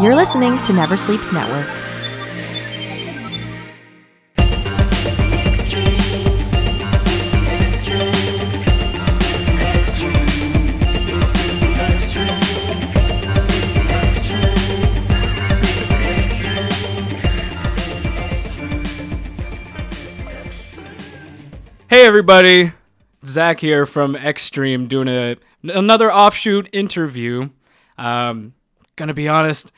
You're listening to Never Sleeps Network. Hey everybody, Zach here from Extreme doing a another offshoot interview. Um, gonna be honest,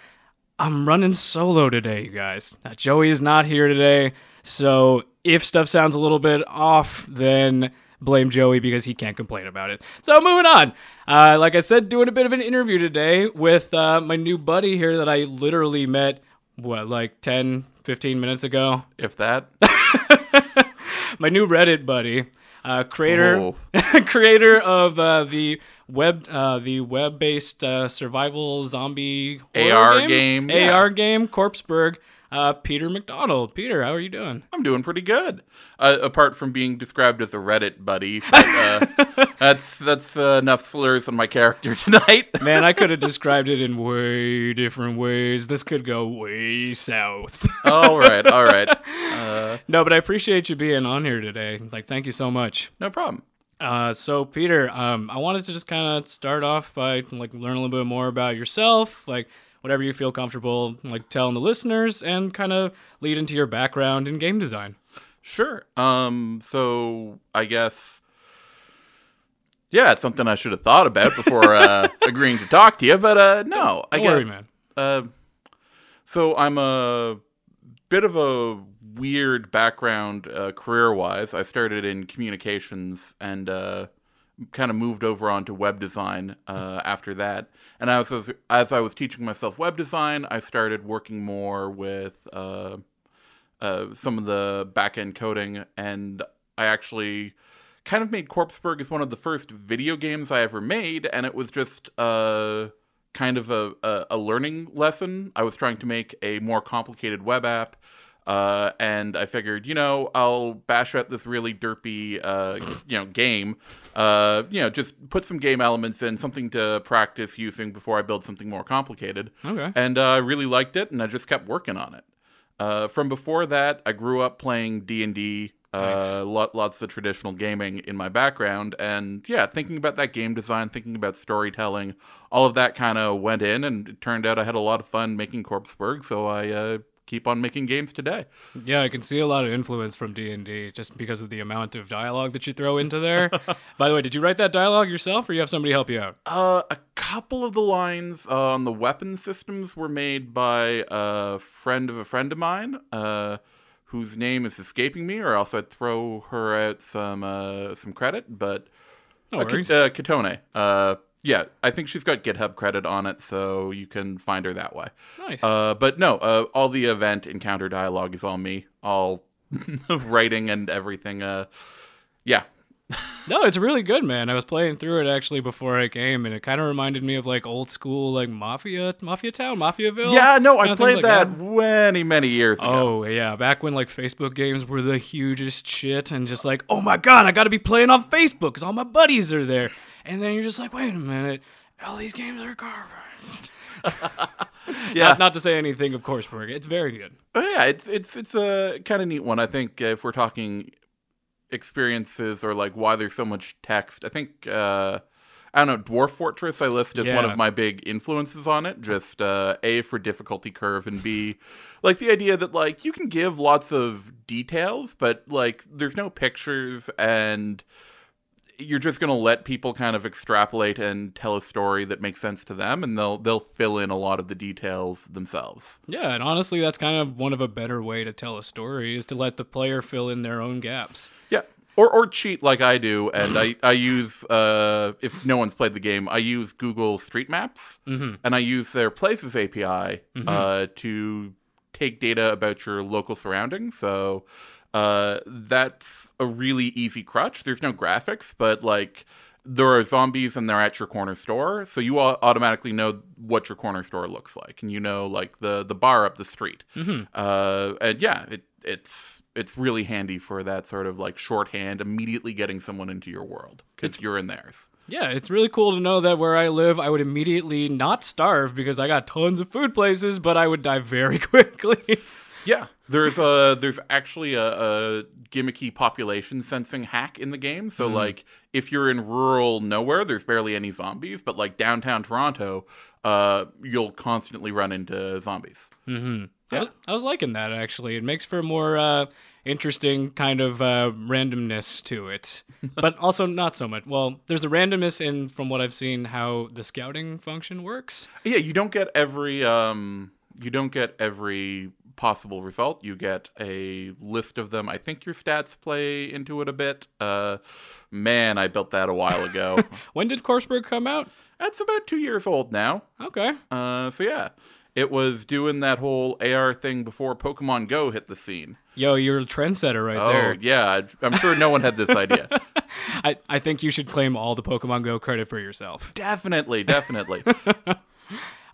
I'm running solo today, you guys. Now, Joey is not here today, so if stuff sounds a little bit off, then blame Joey because he can't complain about it. So moving on. Uh, like I said, doing a bit of an interview today with uh, my new buddy here that I literally met what like 10, 15 minutes ago If that. my new Reddit buddy, uh, creator creator of uh, the web uh, the web based uh, survival zombie AR game, yeah. AR game Corpseburg. Uh, Peter McDonald. Peter, how are you doing? I'm doing pretty good. Uh, apart from being described as a Reddit buddy, but, uh, that's that's uh, enough slurs on my character tonight. Man, I could have described it in way different ways. This could go way south. all right, all right, uh, no, but I appreciate you being on here today. Like, thank you so much. no problem. Uh, so Peter, um, I wanted to just kind of start off by like learn a little bit more about yourself, like whatever you feel comfortable like telling the listeners, and kind of lead into your background in game design. Sure. Um. So I guess. Yeah, it's something I should have thought about before uh, agreeing to talk to you, but uh, no, I Don't guess. worry, man. Uh, so I'm a bit of a weird background uh, career-wise. I started in communications and uh, kind of moved over onto web design uh, after that. And as, as as I was teaching myself web design, I started working more with uh, uh, some of the back-end coding, and I actually kind of made Corpseburg as one of the first video games I ever made, and it was just uh, kind of a, a, a learning lesson. I was trying to make a more complicated web app, uh, and I figured, you know, I'll bash out this really derpy, uh, you know, game. Uh, you know, just put some game elements in, something to practice using before I build something more complicated. Okay. And uh, I really liked it, and I just kept working on it. Uh, from before that, I grew up playing D and D. Uh, lot, lots of traditional gaming in my background, and yeah, thinking about that game design, thinking about storytelling, all of that kind of went in, and it turned out I had a lot of fun making Corpseburg, so I uh, keep on making games today. Yeah, I can see a lot of influence from D and D just because of the amount of dialogue that you throw into there. By the way, did you write that dialogue yourself, or you have somebody help you out? Uh, a couple of the lines uh, on the weapon systems were made by a friend of a friend of mine, uh, whose name is escaping me, or else I'd throw her out some uh, some credit. But No uh, worries. uh, Katone, uh, yeah, I think she's got GitHub credit on it, so you can find her that way. Nice. Uh, but no, uh, all the event encounter dialogue is all me, all writing and everything. Uh, yeah, No, it's really good, man. I was playing through it actually before I came, and it kind of reminded me of like old school, like Mafia, Mafia Town, Mafiaville. yeah, no, I played like that many, many years ago. Oh yeah, back when like Facebook games were the hugest shit, and just like, oh my god, I got to be playing on Facebook because all my buddies are there, and then you're just like, wait a minute, all these games are garbage. yeah, Not, not to say anything, of course, Berg. It's very good. Oh, yeah, it's it's it's a kind of neat one. I think if we're talking experiences or like why there's so much text, I think uh, I don't know. Dwarf Fortress I list as one of my big influences on it. Just uh, a for difficulty curve and b like the idea that like you can give lots of details, but like there's no pictures and you're just going to let people kind of extrapolate and tell a story that makes sense to them and they'll they'll fill in a lot of the details themselves. Yeah, and honestly, that's kind of one of a better way to tell a story is to let the player fill in their own gaps. Yeah. Or, or cheat like I do, and I, I use, uh, if no one's played the game, I use Google Street Maps, and I use their Places API uh, to take data about your local surroundings. So uh, that's a really easy crutch. There's no graphics, but like there are zombies and they're at your corner store, so you au- automatically know what your corner store looks like, and you know like the the bar up the street. Uh, and yeah, it, it's it's really handy for that sort of like shorthand, immediately getting someone into your world because you're in theirs. Yeah, it's really cool to know that where I live, I would immediately not starve because I got tons of food places, but I would die very quickly. Yeah, there's a there's actually a, a gimmicky population sensing hack in the game. So like if you're in rural nowhere, there's barely any zombies, but like downtown Toronto, uh, you'll constantly run into zombies. I, was, I was liking that actually. It makes for a more uh, interesting kind of uh, randomness to it, but also not so much. Well, there's the randomness in, from what I've seen, how the scouting function works. Yeah, you don't get every um you don't get every possible result. You get a list of them. I think your stats play into it a bit. Uh man, I built that a while ago. When did Corpseburg come out? That's about 2 years old now. Okay. Uh so yeah. It was doing that whole AR thing before Pokemon Go hit the scene. Yo, you're a trendsetter right Oh, there. yeah. I'm sure no one had this idea. I, I think you should claim all the Pokemon Go credit for yourself. definitely, definitely.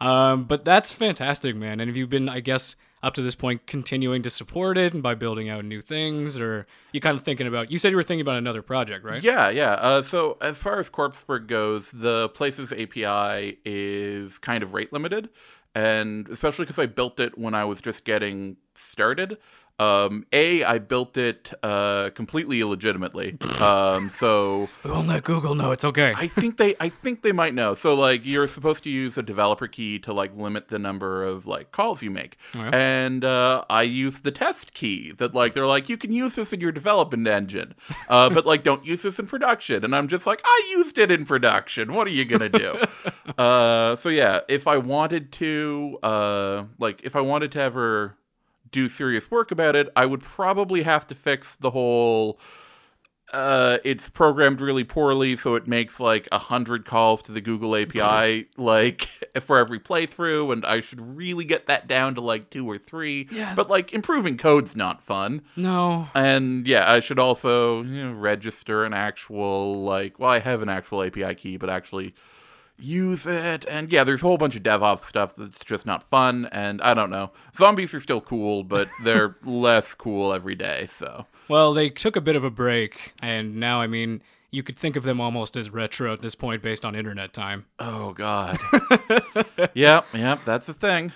Um, but that's fantastic, man. And have you been, I guess, up to this point, continuing to support it and by building out new things, or you kind of thinking about? You said you were thinking about another project, right? Yeah, yeah. Uh, so as far as Corpseburg goes, the Places API is kind of rate limited, and especially because I built it when I was just getting started. Um, a, I built it uh, completely illegitimately. Um, so We won't let Google know. It's okay. I think they, I think they might know. So like, you're supposed to use a developer key to like limit the number of like calls you make, yeah. and uh, I used the test key that like they're like you can use this in your development engine, uh, but like don't use this in production. And I'm just like I used it in production. What are you gonna do? uh, so yeah, if I wanted to, uh, like if I wanted to ever do serious work about it, I would probably have to fix the whole uh, it's programmed really poorly, so it makes like a hundred calls to the Google API like for every playthrough, and I should really get that down to like two or three. Yeah. But like improving code's not fun. no. And yeah, I should also you know, register an actual like well, I have an actual API key, but actually use it. And yeah, there's a whole bunch of DevOps stuff that's just not fun. And I don't know. Zombies are still cool, but they're less cool every day. So Well, they took a bit of a break, and now, I mean, you could think of them almost as retro at this point based on internet time. oh god. yep, yep, that's the thing.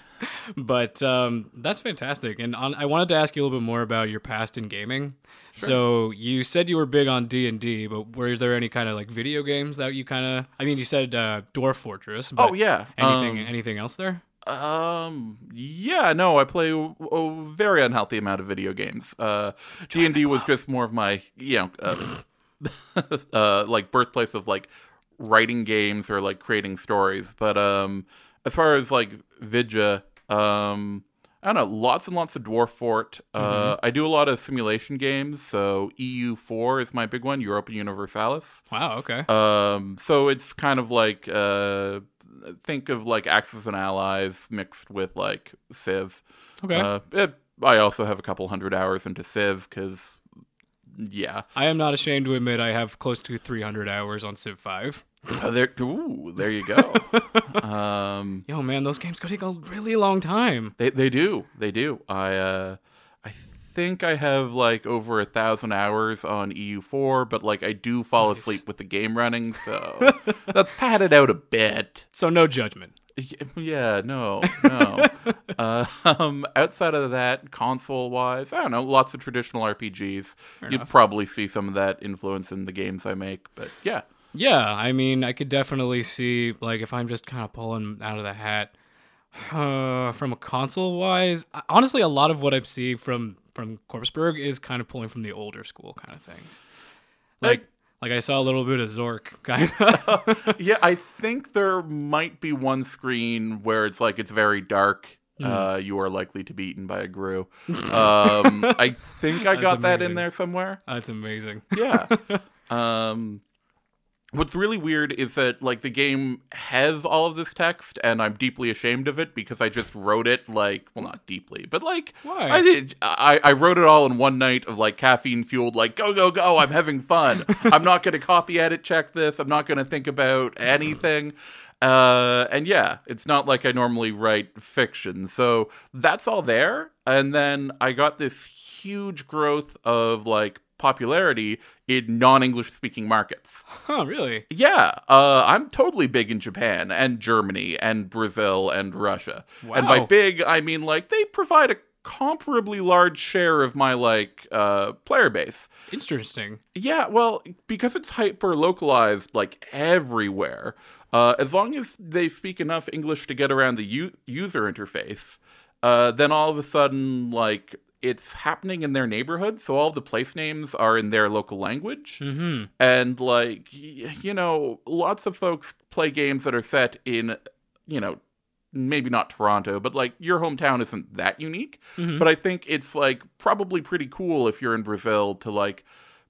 But um, that's fantastic. And on, I wanted to ask you a little bit more about your past in gaming. So you said you were big on D and D, but were there any kind of like video games that you kind of? I mean, you said uh, Dwarf Fortress. But Oh yeah. Anything? Um, anything else there? Um. Yeah. No, I play a, a very unhealthy amount of video games. Uh, D and D was just more of my, you know, uh, uh, like birthplace of like writing games or like creating stories. But um, as far as like Vidya, um, I don't know, lots and lots of Dwarf Fort. Uh, I do a lot of simulation games. So EU four is my big one, Europa Universalis. Wow. Okay. Um, so it's kind of like uh, think of like Axis and Allies mixed with like Civ. Okay. Uh, it, I also have a couple hundred hours into Civ because, yeah, I am not ashamed to admit I have close to 300 hours on Civ 5. Uh, there. Ooh, there you go. um, Yo, man, those games go take a really long time. they they do they do. I uh, I think I have like over a thousand hours on EU four, but like I do fall Nice. asleep with the game running, so that's padded out a bit. So no judgment. Yeah, no, no. uh, um, outside of that, console wise, I don't know, lots of traditional RPGs. You'd enough. probably see some of that influence in the games I make, but yeah. Yeah, I mean, I could definitely see like if I'm just kind of pulling out of the hat uh, from a console wise. Honestly, a lot of what I see from from Corpseburg is kind of pulling from the older school kind of things. Like like I saw a little bit of Zork kind of. Yeah, I think there might be one screen where it's like it's very dark. Hmm. Uh, you are likely to be eaten by a grue. Um, I think I got that in there somewhere. That's amazing. yeah. Um, what's really weird is that like the game has all of this text, and I'm deeply ashamed of it because I just wrote it like, well, not deeply, but like, Why? I did. I I wrote it all in one night of like caffeine fueled, like go go go. I'm having fun. I'm not gonna copy edit check this. I'm not gonna think about anything. Uh, and yeah, it's not like I normally write fiction. So that's all there. And then I got this huge growth of like popularity in non-English speaking markets. Huh, really? Yeah, uh, I'm totally big in Japan and Germany and Brazil and Russia. Wow. And by big, I mean like they provide a comparably large share of my like uh, player base. Interesting. Yeah, well, because it's hyper localized like everywhere, uh, as long as they speak enough English to get around the u- user interface, uh, then all of a sudden, like, it's happening in their neighborhood, so all the place names are in their local language. Mm-hmm. And, like, you know, lots of folks play games that are set in, you know, maybe not Toronto, but like your hometown isn't that unique. Mhm. But I think it's like probably pretty cool if you're in Brazil to like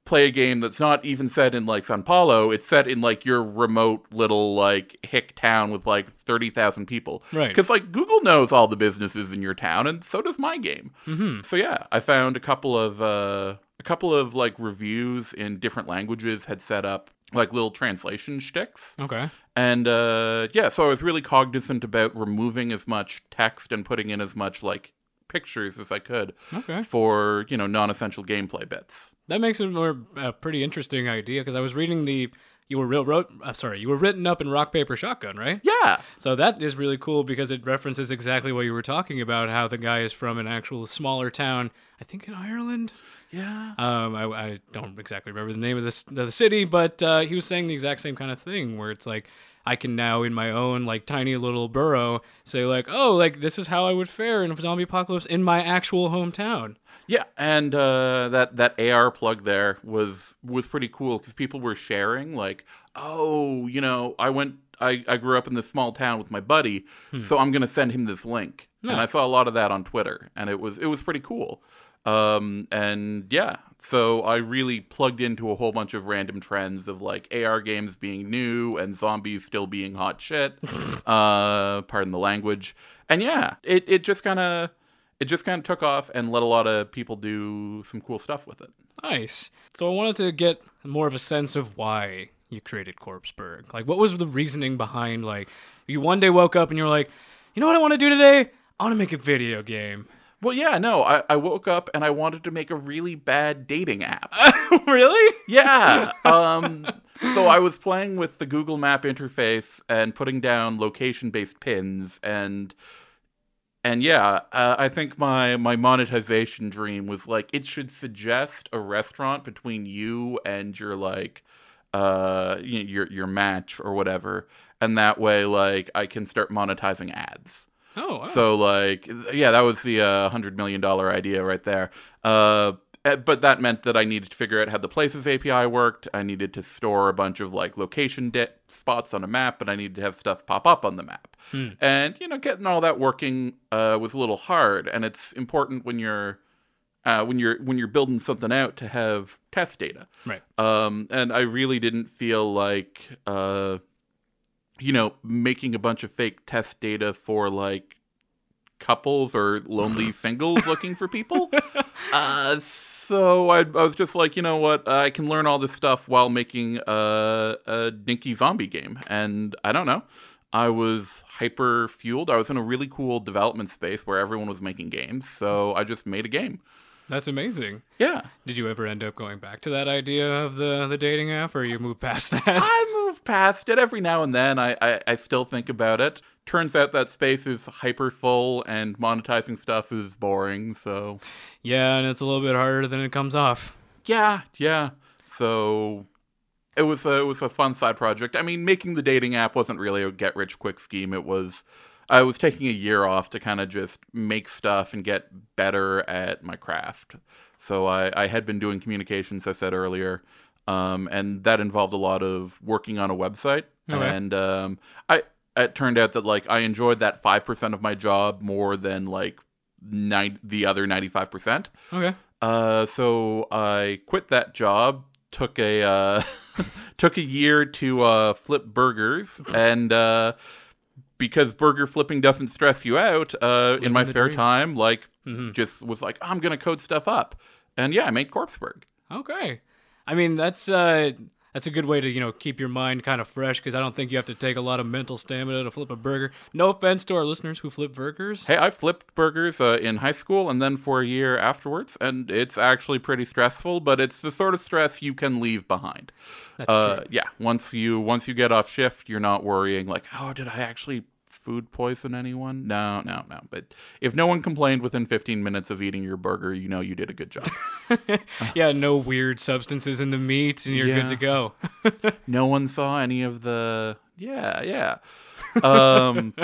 play a game that's not even set in like Sao Paulo. It's set in like your remote little like hick town with like 30,000 people. Right. Because like Google knows all the businesses in your town and so does my game. Mm-hmm. So yeah, I found a couple of uh, a couple of like reviews in different languages had set up like little translation shticks. Okay. And uh, yeah, so I was really cognizant about removing as much text and putting in as much like pictures as I could Okay. for you know non-essential gameplay bits. That makes it more a pretty interesting idea because I was reading the you were real wrote uh, sorry you were written up in Rock Paper Shotgun, right? Yeah, So that is really cool because it references exactly what you were talking about. How the guy is from an actual smaller town, I think in Ireland. yeah, Um, I, I don't exactly remember the name of this the city, but uh, he was saying the exact same kind of thing where it's like I can now in my own like tiny little borough say like oh like this is how I would fare in a zombie apocalypse in my actual hometown. yeah. And uh, that that AR plug there was was pretty cool because people were sharing like, oh, you know, I went. I, I grew up in this small town with my buddy, so I'm gonna send him this link. And I saw a lot of that on Twitter, and it was it was pretty cool. Um, and yeah, so I really plugged into a whole bunch of random trends of like AR games being new and zombies still being hot shit. uh, pardon the language. And yeah, it, it just kind of it just kind of took off and let a lot of people do some cool stuff with it. Nice. So I wanted to get more of a sense of why you created Corpseburg. Like, what was the reasoning behind like you one day woke up and you're like, you know what I want to do today? I want to make a video game. Well, yeah, no, I, I woke up and I wanted to make a really bad dating app. really? Yeah. Um, so I was playing with the Google Map interface and putting down location-based pins, and and yeah, uh, I think my my monetization dream was like it should suggest a restaurant between you and your like uh your your match or whatever, and that way like I can start monetizing ads. Oh, wow. So like, yeah, that was the uh, hundred million dollar idea right there. Uh, eh, but that meant that I needed to figure out how the Places API worked. I needed to store a bunch of like location de- spots on a map, but I needed to have stuff pop up on the map. And you know, getting all that working uh, was a little hard. And it's important when you're uh, when you're when you're building something out to have test data. right. Um, and I really didn't feel like, uh, you know, making a bunch of fake test data for like couples or lonely singles looking for people. Uh, so I, I was just like, you know what? I can learn all this stuff while making a, a dinky zombie game. And I don't know. I was hyper fueled. I was in a really cool development space where everyone was making games. So I just made a game. That's amazing. Yeah. Did you ever end up going back to that idea of the the dating app, or you moved past that? I move past it every now and then. I, I, I still think about it. Turns out that space is hyper full and monetizing stuff is boring. So yeah, and it's a little bit harder than it comes off. yeah, yeah. So it was a, it was a fun side project. I mean, making the dating app wasn't really a get rich quick scheme. It was I was taking a year off to kind of just make stuff and get better at my craft. So I, I had been doing communications, I said earlier, um, and that involved a lot of working on a website. Okay. And um, I it turned out that like I enjoyed that five percent of my job more than like nine, the other ninety five percent. Okay. Uh, so I quit that job. Took a uh, took a year to uh, flip burgers, and uh, because burger flipping doesn't stress you out, uh, in my spare dream. time, like Mhm. just was like, I'm gonna code stuff up, and yeah, I made Corpseburg. Okay. I mean, that's uh That's a good way to you know keep your mind kind of fresh because I don't think you have to take a lot of mental stamina to flip a burger. No offense to our listeners who flip burgers. Hey, I flipped burgers uh, in high school and then for a year afterwards, and it's actually pretty stressful. But it's the sort of stress you can leave behind. That's uh, true. Yeah, once you once you get off shift, you're not worrying like, oh, did I actually food poison anyone? No, no, no. But if no one complained within 15 minutes of eating your burger, you know you did a good job. Yeah, no weird substances in the meat, and you're Yeah. good to go. no one saw any of the yeah yeah um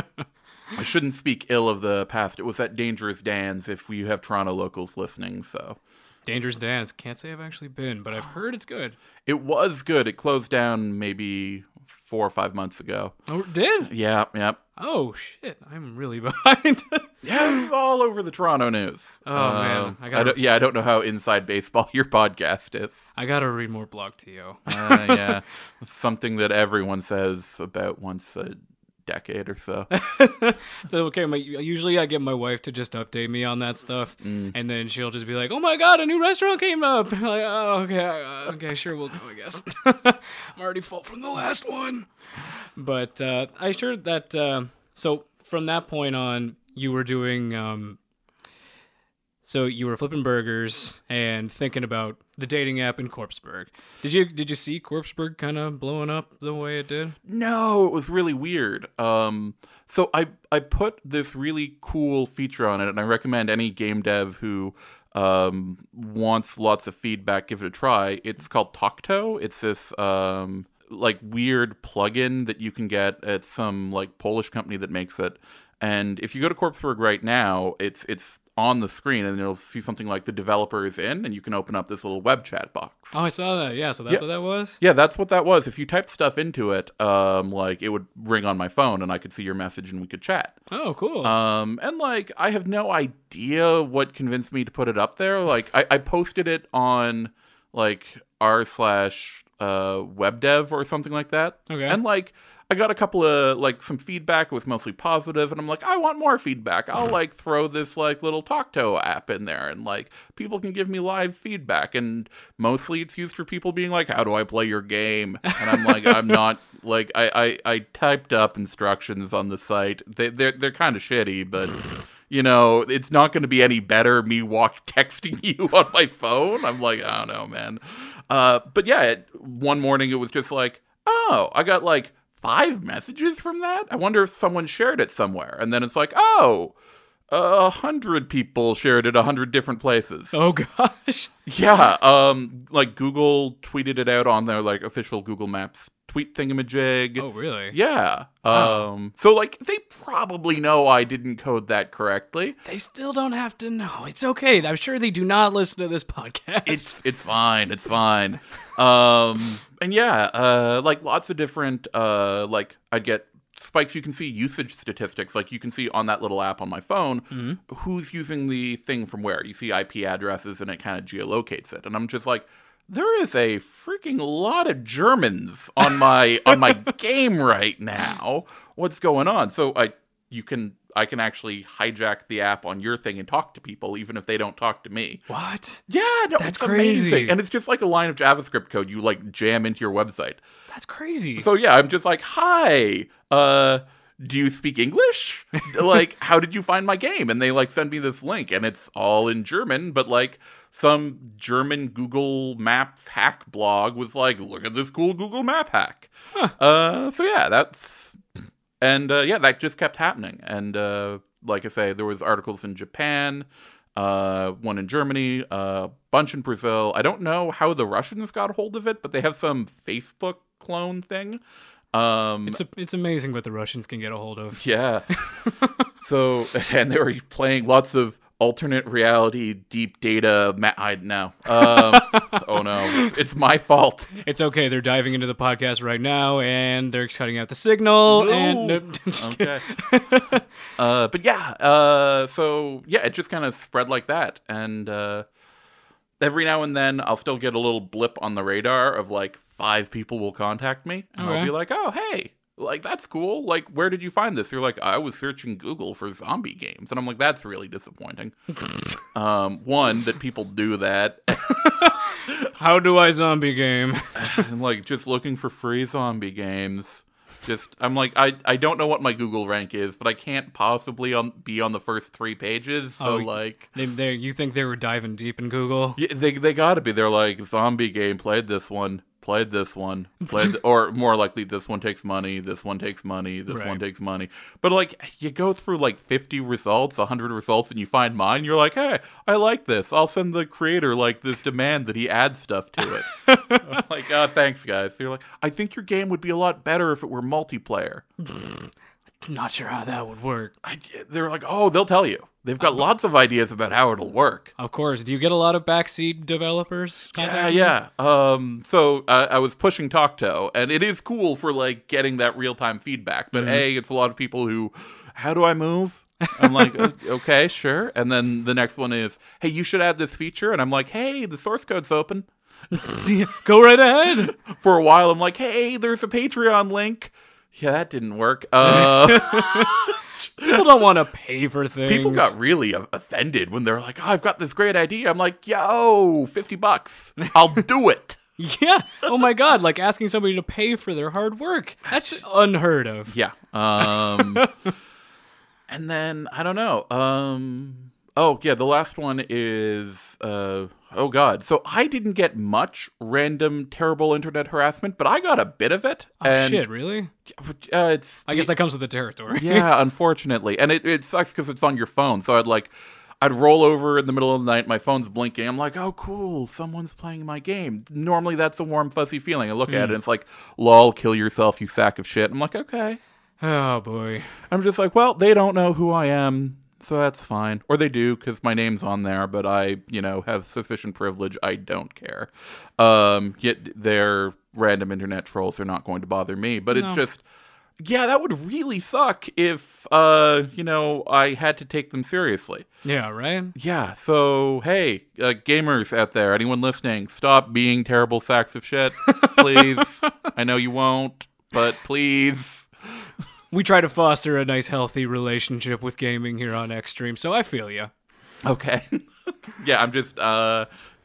i shouldn't speak ill of the past it was at dangerous dan's if you have toronto locals listening so Dangerous Dan's. Can't say I've actually been, but I've heard it's good. it was good it closed down maybe four or five months ago Oh, did? yeah yeah Oh shit! I'm really behind. yeah all over the toronto news Oh, man. Um, I gotta- yeah i don't know how inside baseball your podcast is I gotta read more blogTO. uh, yeah something that everyone says about once a decade or so So, okay, my, usually I get my wife to just update me on that stuff, Mm. and then she'll just be like, "Oh my god, a new restaurant came up!" I'm like, "Oh, okay, uh, okay, sure, we'll go, I guess." I'm already full from the last one, but uh, I sure that. Uh, so from that point on, you were doing. Um, so you were flipping burgers and thinking about the dating app in Corpseburg. Did you did you see Corpseburg kind of blowing up the way it did? No, it was really weird. Um, so I I put this really cool feature on it, and I recommend any game dev who um, wants lots of feedback give it a try. It's called Tawk.to. It's this um, like weird plugin that you can get at some like Polish company that makes it. And if you go to Corpseburg right now, it's it's on the screen, and you'll see something like the developer is in, and you can open up this little web chat box. Oh, I saw that. Yeah, so that's Yeah. what that was. Yeah, that's what that was. If you typed stuff into it, um, like it would ring on my phone and I could see your message and we could chat. Oh, cool. Um, and like I have no idea what convinced me to put it up there. Like I, I posted it on like r slash uh web dev or something like that. Okay. And like I got a couple of like some feedback. It was mostly positive, and I'm like, I want more feedback. I'll like throw this like little Tawk.to app in there, and like people can give me live feedback. And mostly it's used for people being like, How do I play your game? And I'm like, I'm not like I I, I typed up instructions on the site. They they're they're kind of shitty, but. You know, it's not going to be any better me walk texting you on my phone. I'm like, I don't know, man. Uh, but yeah, it, one morning it was just like, oh, I got like five messages from that. I wonder if someone shared it somewhere. And then it's like, oh, a hundred people shared it a hundred different places. oh gosh. Yeah, um, like Google tweeted it out on their like official Google Maps tweet thingamajig. Oh, really? Yeah. Um, so like they probably know I didn't code that correctly. They still don't have to know. It's okay. I'm sure they do not listen to this podcast. It's it's fine. It's fine. Um, and yeah, uh, like lots of different uh, like I'd get spikes. You can see usage statistics. Like you can see on that little app on my phone who's using the thing from where. You see IP addresses and it kind of geolocates it. And I'm just like. There is a freaking lot of Germans on my on my game right now. What's going on? So I you can I can actually hijack the app on your thing and talk to people even if they don't talk to me. what? Yeah, no, That's it's amazing. crazy. And it's just like a line of JavaScript code you like jam into your website. That's crazy. So yeah, I'm just like, "Hi, uh do you speak English? like, how did you find my game?" And they like send me this link and it's all in German, but like some German Google Maps hack blog was like, "Look at this cool Google Map hack." Uh so yeah, that's and uh, yeah, that just kept happening. And uh, like I say, there was articles in Japan, uh, one in Germany, a bunch in Brazil. I don't know how the Russians got hold of it, but they have some Facebook clone thing. Um, it's a, it's amazing what the Russians can get a hold of. yeah. so and they were playing lots of alternate reality, deep data. Ma- I no. Um, oh no, it's, it's my fault. It's okay. They're diving into the podcast right now, and they're cutting out the signal. And No. okay. uh, but yeah, uh, so yeah, it just kind of spread like that, and uh, every now and then I'll still get a little blip on the radar of like five people will contact me, and I'll be like, oh hey. Like that's cool. Like, where did you find this? You're like, I was searching Google for zombie games, and I'm like, that's really disappointing. um, one that people do that. How do I zombie game? I'm like just looking for free zombie games. Just I'm like I I don't know what my Google rank is, but I can't possibly on be on the first three pages. So Oh, like they, they, you think they were diving deep in Google? yeah, they they got to be. They're like zombie game. Played this one. Played this one. Played or more likely this one takes money. This one takes money. This Right. one takes money. But like you go through like 50 results, 100 results, and you find mine. You're like, hey, I like this. I'll send the creator like this demand that he adds stuff to it. Like, oh, thanks, guys. They're like, I think your game would be a lot better if it were multiplayer. Not sure how that would work. I, they're like, oh, they'll tell you. They've got lots of ideas about how it'll work. Of course. Do you get a lot of backseat developers? Yeah, yeah. Um, so uh, I was pushing Tawk.to, and it is cool for like getting that real time feedback. But a, it's a lot of people who, how do I move? I'm like, okay, sure. And then the next one is, hey, you should add this feature, and I'm like, hey, the source code's open. Go right ahead. For a while, I'm like, hey, there's a Patreon link. Yeah, that didn't work. Uh, People don't want to pay for things. people got really offended when they're like, oh, I've got this great idea. I'm like, yo, 50 bucks. I'll do it. Yeah. Oh my God. Like asking somebody to pay for their hard work. That's unheard of. Yeah. Um and then I don't know. Um oh yeah, the last one is uh oh god. So I didn't get much random terrible internet harassment, but I got a bit of it. Oh, shit, really? Uh, it's I guess that comes with the territory. yeah, unfortunately. And it, it sucks because it's on your phone. So I'd like, I'd roll over in the middle of the night, my phone's blinking. I'm like, oh, cool, someone's playing my game. Normally that's a warm, fuzzy feeling. I look at it and it's like, lol, kill yourself, you sack of shit. I'm like, okay. Oh boy. I'm just like, well, they don't know who I am. So that's fine. Or they do because my name's on there, but I, you know, have sufficient privilege. I don't care. Um, yet they're random internet trolls. They're not going to bother me. But it's No. just, yeah, that would really suck if, uh, you know, I had to take them seriously. Yeah, right? Yeah. So hey, uh, gamers out there, anyone listening, stop being terrible sacks of shit, please. I know you won't, but please. We try to foster a nice, healthy relationship with gaming here on Xtreme, so I feel you. Okay. yeah, I'm just uh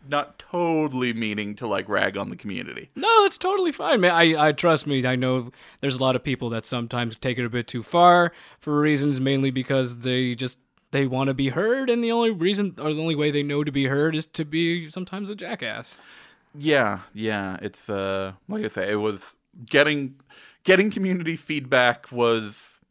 not totally meaning to like rag on the community. No, it's totally fine, man. I, I trust me. I know there's a lot of people that sometimes take it a bit too far for reasons mainly because they just they want to be heard, and the only reason or the only way they know to be heard is to be sometimes a jackass. Yeah, yeah, it's uh like I say, it was getting getting community feedback was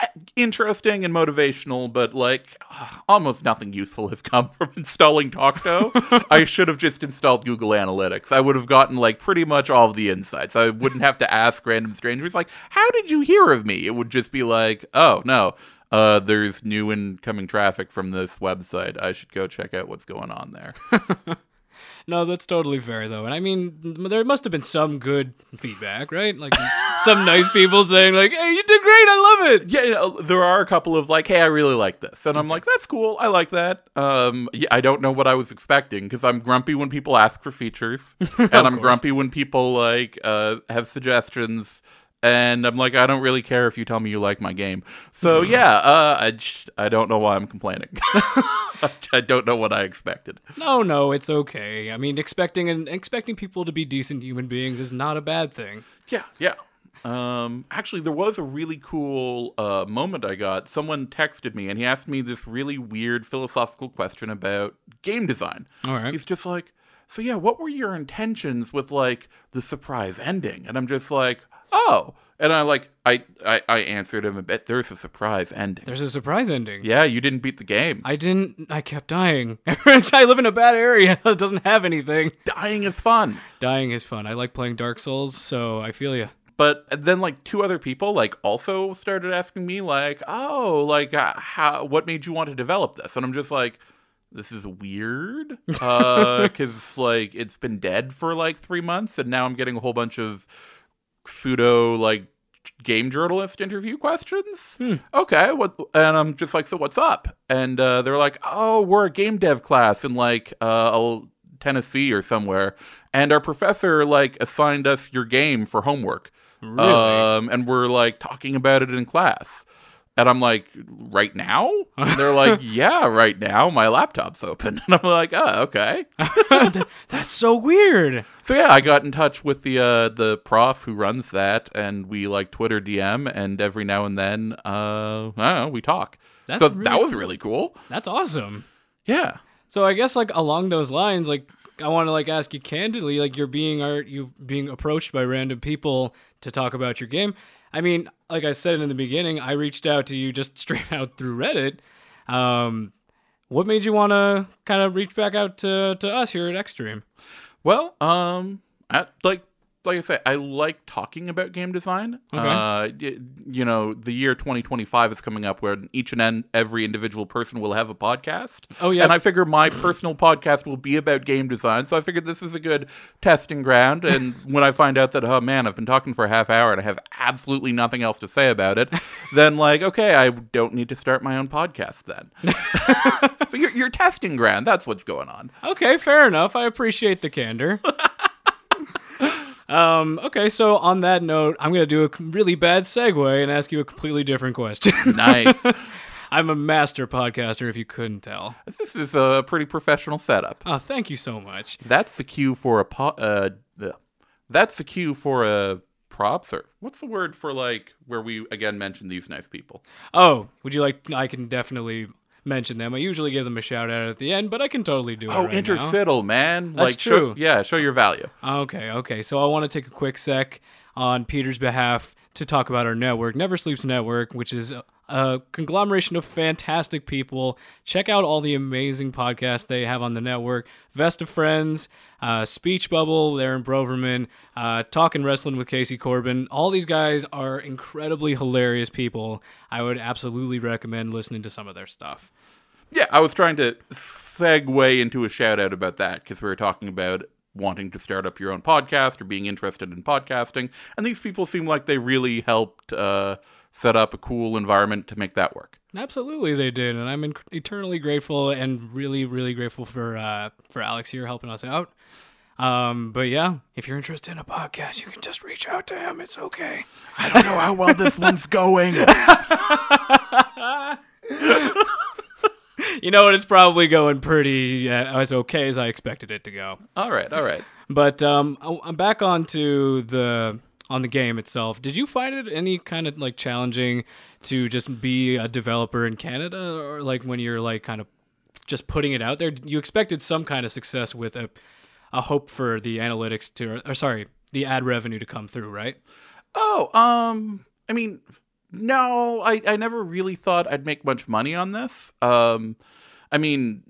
uh, interesting and motivational, but like uh, almost nothing useful has come from installing Tawk.to. I should have just installed Google Analytics. I would have gotten like pretty much all of the insights. I wouldn't have to ask random strangers like, "How did you hear of me?" It would just be like, "Oh, no. Uh, there's new incoming traffic from this website. I should go check out what's going on there." No, that's totally fair though, and I mean there must have been some good feedback, right? Like some nice people saying like, "Hey, you did great. I love it." Yeah, you know, there are a couple of like, hey, I really like this, and I'm like, that's cool, I like that. Um, yeah, I don't know what I was expecting because I'm grumpy when people ask for features, and I'm course. grumpy when people like uh, have suggestions, and I'm like, I don't really care if you tell me you like my game. So yeah, uh, I just, I don't know why I'm complaining. I don't know what I expected. No, no, it's okay. I mean, expecting and expecting people to be decent human beings is not a bad thing. Yeah, yeah. Um, actually, there was a really cool uh, moment I got. Someone texted me and he asked me this really weird philosophical question about game design. All right. He's just like, so yeah, what were your intentions with like the surprise ending? And I'm just like, oh. And I like, I, I, I answered him a bit. There's a surprise ending. There's a surprise ending. Yeah, you didn't beat the game. I didn't. I kept dying. I live in a bad area that doesn't have anything. Dying is fun. Dying is fun. I like playing Dark Souls, so I feel you. But then, like two other people, like also started asking me, like, "Oh, like, uh, how? What made you want to develop this?" And I'm just like, "This is weird, because like it's been dead for like three months, and now I'm getting a whole bunch of pseudo like game journalist interview questions. Okay, what? And I'm just like, "So what's up?" And uh, they're like, "Oh, we're a game dev class in like uh, Tennessee or somewhere, and our professor like assigned us your game for homework." Really? Um, and we're like talking about it in class. And I'm like, right now? And they're like, yeah, right now. My laptop's open. And I'm like, oh, okay. That's so weird. So yeah, I got in touch with the uh, the prof who runs that, and we like Twitter DM, and every now and then, uh, I don't know, we talk. That's so really that was cool. really cool. That's awesome. Yeah. So I guess like along those lines, like I want to like ask you candidly, like you're being art, you being approached by random people to talk about your game. I mean, like I said in the beginning, I reached out to you just straight out through Reddit. Um, what made you want to kind of reach back out to to us here at Extreme? Well, um, like like I say, I like talking about game design. Okay. Uh, you know, the year 2025 is coming up where each and every individual person will have a podcast. Oh, yeah. And I figure my personal podcast will be about game design. So I figured this is a good testing ground. And when I find out that, oh man, I've been talking for a half hour and I have absolutely nothing else to say about it, then like, okay, I don't need to start my own podcast then. so you're testing ground, that's what's going on. Okay, fair enough. I appreciate the candor. Um, okay, so on that note, I'm going to do a really bad segue and ask you a completely different question. Nice. I'm a master podcaster, if you couldn't tell. This is a pretty professional setup. Oh, thank you so much. That's the cue for a po- uh, that's the cue for a props or what's the word for like where we again mention these nice people. Oh, would you like? I can definitely mention them. I usually give them a shout out at the end, but I can totally do it. Oh, right now. interfiddle, man. That's like show- true. yeah, show your value. Okay, okay. So I want to take a quick sec on Peter's behalf to talk about our network, Never Sleeps Network, which is a conglomeration of fantastic people. Check out all the amazing podcasts they have on the network. Vesta Friends, uh, Speech Bubble, they're Broverman, uh, Talking Wrestling with Casey Corbin. All these guys are incredibly hilarious people. I would absolutely recommend listening to some of their stuff. Yeah, I was trying to segue into a shout out about that because we were talking about wanting to start up your own podcast or being interested in podcasting, and these people seem like they really helped uh, set up a cool environment to make that work. Absolutely, they did, and I'm inc- eternally grateful and really, really grateful for uh, for Alex here helping us out. Um, but yeah, if you're interested in a podcast, you can just reach out to him. It's okay. I don't know how well this one's going. You know what? It's probably going pretty uh, as okay as I expected it to go. all right, all right. But um, I- I'm back onto the on the game itself. Did you find it any kind of like challenging to just be a developer in Canada, or like when you're like kind of just putting it out there? You expected some kind of success with a a hope for the analytics to, or sorry, the ad revenue to come through, right? Oh, um, I mean, no, I, I never really thought I'd make much money on this. Um, I mean,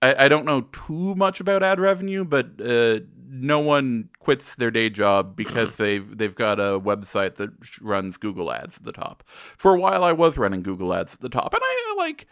I, I don't know too much about ad revenue, but uh, no one quits their day job because they've they've got a website that runs Google Ads at the top. For a while, I was running Google Ads at the top, and I like,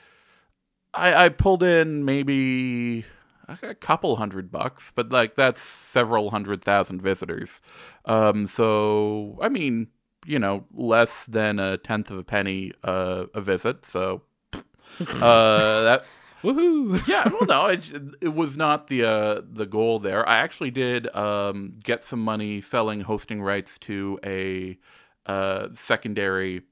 I, I pulled in maybe a couple hundred bucks, but like that's several hundred thousand visitors. Um, so I mean, you know, less than a tenth of a penny uh, a visit. So uh, that Woohoo! yeah, well, no, it, it was not the uh, the goal there. I actually did um, get some money selling hosting rights to a uh, secondary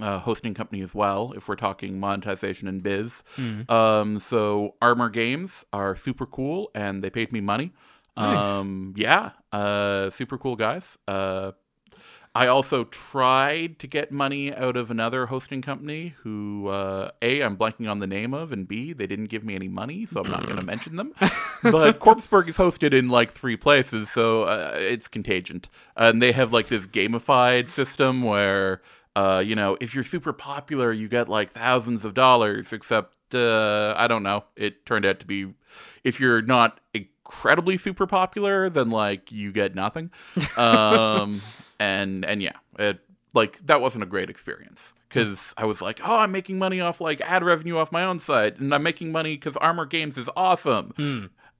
uh, hosting company as well. If we're talking monetization and biz, um, so Armor Games are super cool, and they paid me money. Nice. Um, yeah, uh, super cool guys. Uh, I also tried to get money out of another hosting company who, uh, A, I'm blanking on the name of, and B, they didn't give me any money, so I'm not going to mention them. But Corpseburg is hosted in like three places, so uh, it's Kongregate. And they have like this gamified system where, uh, you know, if you're super popular, you get like thousands of dollars, except, uh, I don't know, it turned out to be, if you're not incredibly super popular, then like you get nothing. Um, and and yeah, it like that wasn't a great experience because I was like, oh, I'm making money off like ad revenue off my own site, and I'm making money because Armor Games is awesome.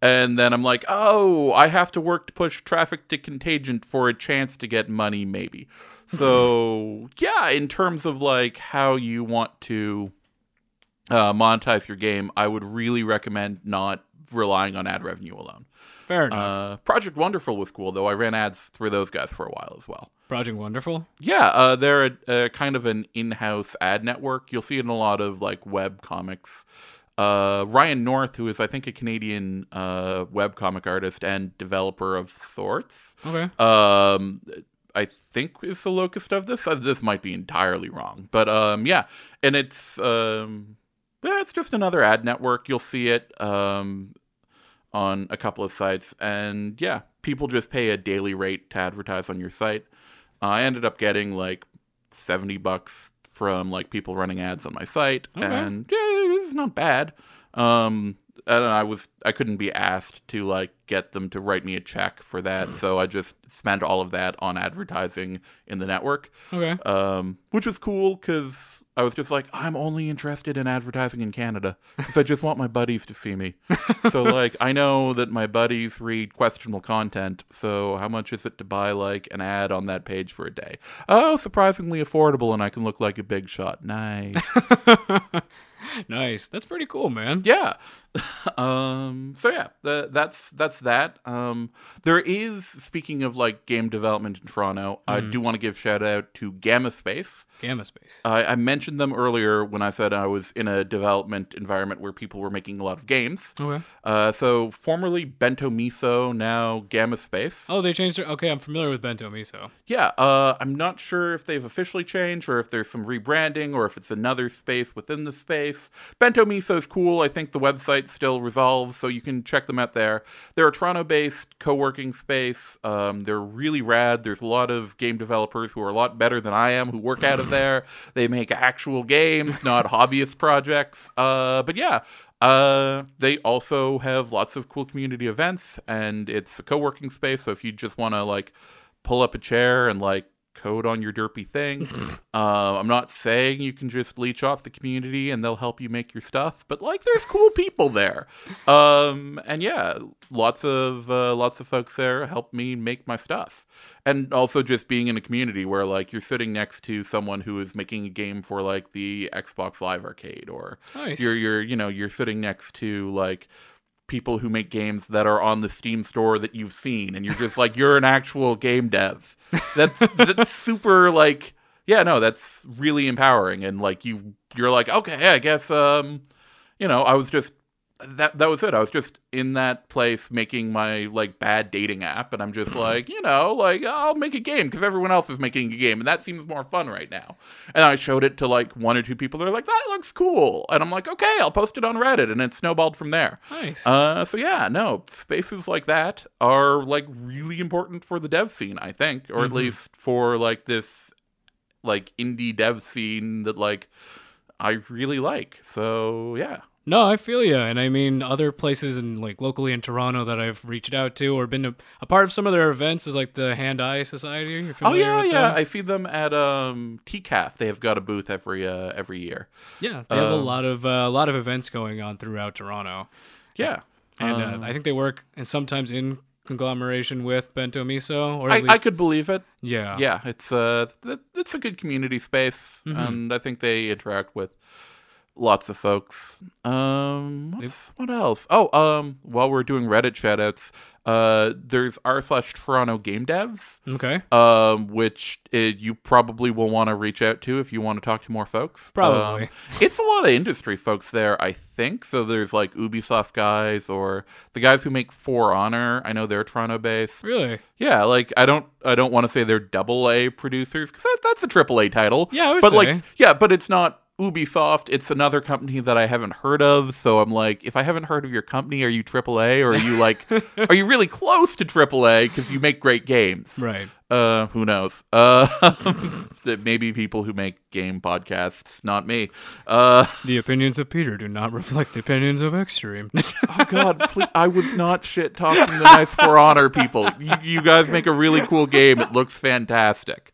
And then I'm like, oh, I have to work to push traffic to Kongregate for a chance to get money, maybe. So yeah, in terms of like how you want to uh, monetize your game, I would really recommend not relying on ad revenue alone. Fair enough. Uh, Project Wonderful was cool though. I ran ads through those guys for a while as well. Project Wonderful. Yeah, uh, they're a, a kind of an in-house ad network. You'll see it in a lot of like web comics. Uh, Ryan North, who is I think a Canadian uh, web comic artist and developer of sorts, Okay. um, I think is the locust of this. Uh, this might be entirely wrong, but um, yeah, and it's um, yeah, it's just another ad network. You'll see it um, on a couple of sites, and yeah, people just pay a daily rate to advertise on your site. Uh, I ended up getting like seventy bucks from like people running ads on my site, Okay. and yeah, it's not bad. Um, and I was I couldn't be asked to like get them to write me a check for that, so I just spent all of that on advertising in the network, Okay. um, which was cool because I was just like I'm only interested in advertising in Canada because I just want my buddies to see me. so like I know that my buddies read questionable content, so how much is it to buy like an ad on that page for a day? Oh, surprisingly affordable, and I can look like a big shot. Nice. nice. That's pretty cool, man. yeah um so yeah the, that's that's that um there is speaking of like game development in toronto i do want to give shout out to gamma space Gamma Space. I I mentioned them earlier when I said I was in a development environment where people were making a lot of games. Okay. Uh, so formerly Bento Miso, now Gamma Space. Oh, they changed it. Okay, I'm familiar with Bento Miso. Yeah, uh, I'm not sure if they've officially changed or if there's some rebranding or if it's another space within the space. Bento Miso is cool. I think the website still resolves, so you can check them out there. They're a Toronto-based co-working space. Um, they're really rad. There's a lot of game developers who are a lot better than I am who work out of there. They make actual games, not hobbyist projects. Uh, but yeah. Uh, they also have lots of cool community events, and it's a co-working space. So if you just want to like pull up a chair and like code on your derpy thing. uh, I'm not saying you can just leech off the community and they'll help you make your stuff, but like there's cool people there. Um, and yeah, lots of uh, lots of folks there help me make my stuff. And also just being in a community where like you're sitting next to someone who is making a game for like the Xbox Live Arcade or Nice. you're you're you know you're sitting next to like people who make games that are on the Steam store that you've seen, and you're just like you're an actual game dev. That's that's super like yeah no that's really empowering and like you you're like okay I guess um you know I was just that that was it I was just in that place making my like bad dating app and I'm just like you know like I'll make a game because everyone else is making a game and that seems more fun right now and I showed it to like one or two people they're like that looks cool and I'm like okay I'll post it on Reddit and it snowballed from there Nice. uh, so yeah, no, spaces like that are like really important for the dev scene, I think, or at least for like this like indie dev scene that like I really like. So yeah. No, I feel you, and I mean other places in like locally in Toronto that I've reached out to or been a, a part of some of their events is like the Hand Eye Society. Oh yeah, yeah. them? I feed them at um TCAF. They have got a booth every uh every year. yeah. They have a Um, lot of uh, a lot of events going on throughout Toronto, Yeah. and Um, uh, I think they work and sometimes in conglomeration with Bento Miso, or at I, least I could believe it. yeah, Yeah, it's uh it's a good community space and I think they interact with lots of folks. Um what else? Oh, um while we're doing Reddit shoutouts, uh there's r slash Toronto Game Devs, Okay, um, which uh, you probably will want to reach out to if you want to talk to more folks. Probably. Um, it's a lot of industry folks there, I think. So there's like Ubisoft guys or the guys who make For Honor. I know they're Toronto based. really? Yeah, like I don't I don't want to say they're double A producers because that, that's a triple A title. Yeah, but say. like yeah, but it's not Ubisoft. It's another company that I haven't heard of. So I'm like, if I haven't heard of your company, are you AAA or are you like, are you really close to AAA because you make great games? Right. Uh, who knows? Uh, that maybe people who make game podcasts, not me. Uh, The opinions of Peter do not reflect the opinions of Extreme. oh God, please, I was not shit talking the nice For Honor people. You, you guys make a really cool game. It looks fantastic.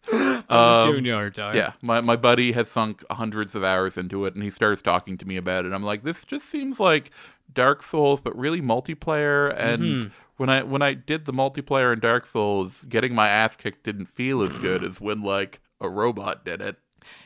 I'm just Um, giving you a hard time. Yeah, my, my buddy has sunk hundreds of hours into it, and he starts talking to me about it. I'm like, this just seems like Dark Souls, but really multiplayer. And Mm-hmm. when I when I did the multiplayer in Dark Souls, getting my ass kicked didn't feel as good as when like a robot did it.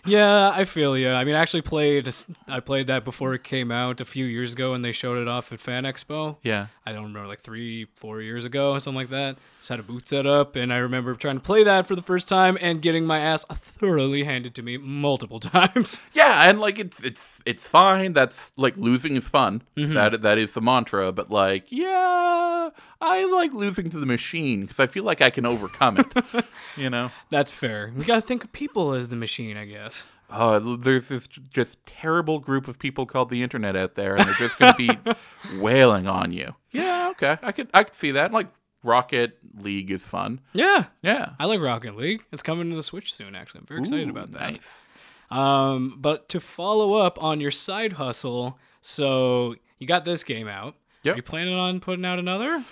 Yeah, I feel you. I mean, I actually played. I played that before it came out a few years ago, and they showed it off at Fan Expo. Yeah. I don't remember, like three, four years ago, or something like that. Just had a booth set up, and I remember trying to play that for the first time and getting my ass thoroughly handed to me multiple times. Yeah, and like it's it's it's fine. That's like losing is fun. That that is the mantra. But like, yeah, I like losing to the machine because I feel like I can overcome it. you know. That's fair. You gotta think of people as the machine, I guess. Uh, there's this just terrible group of people called the internet out there, and they're just going to be wailing on you. Yeah, okay, I could I could see that. Like Rocket League is fun. Yeah, Yeah, I like Rocket League. It's coming to the Switch soon. Actually, I'm very excited Ooh, about that. Nice. Um, but to follow up on your side hustle, so you got this game out. Yep. Are you planning on putting out another?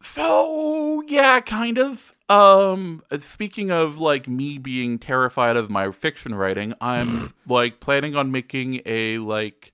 So yeah, kind of. Um, speaking of like me being terrified of my fiction writing, I'm like planning on making a like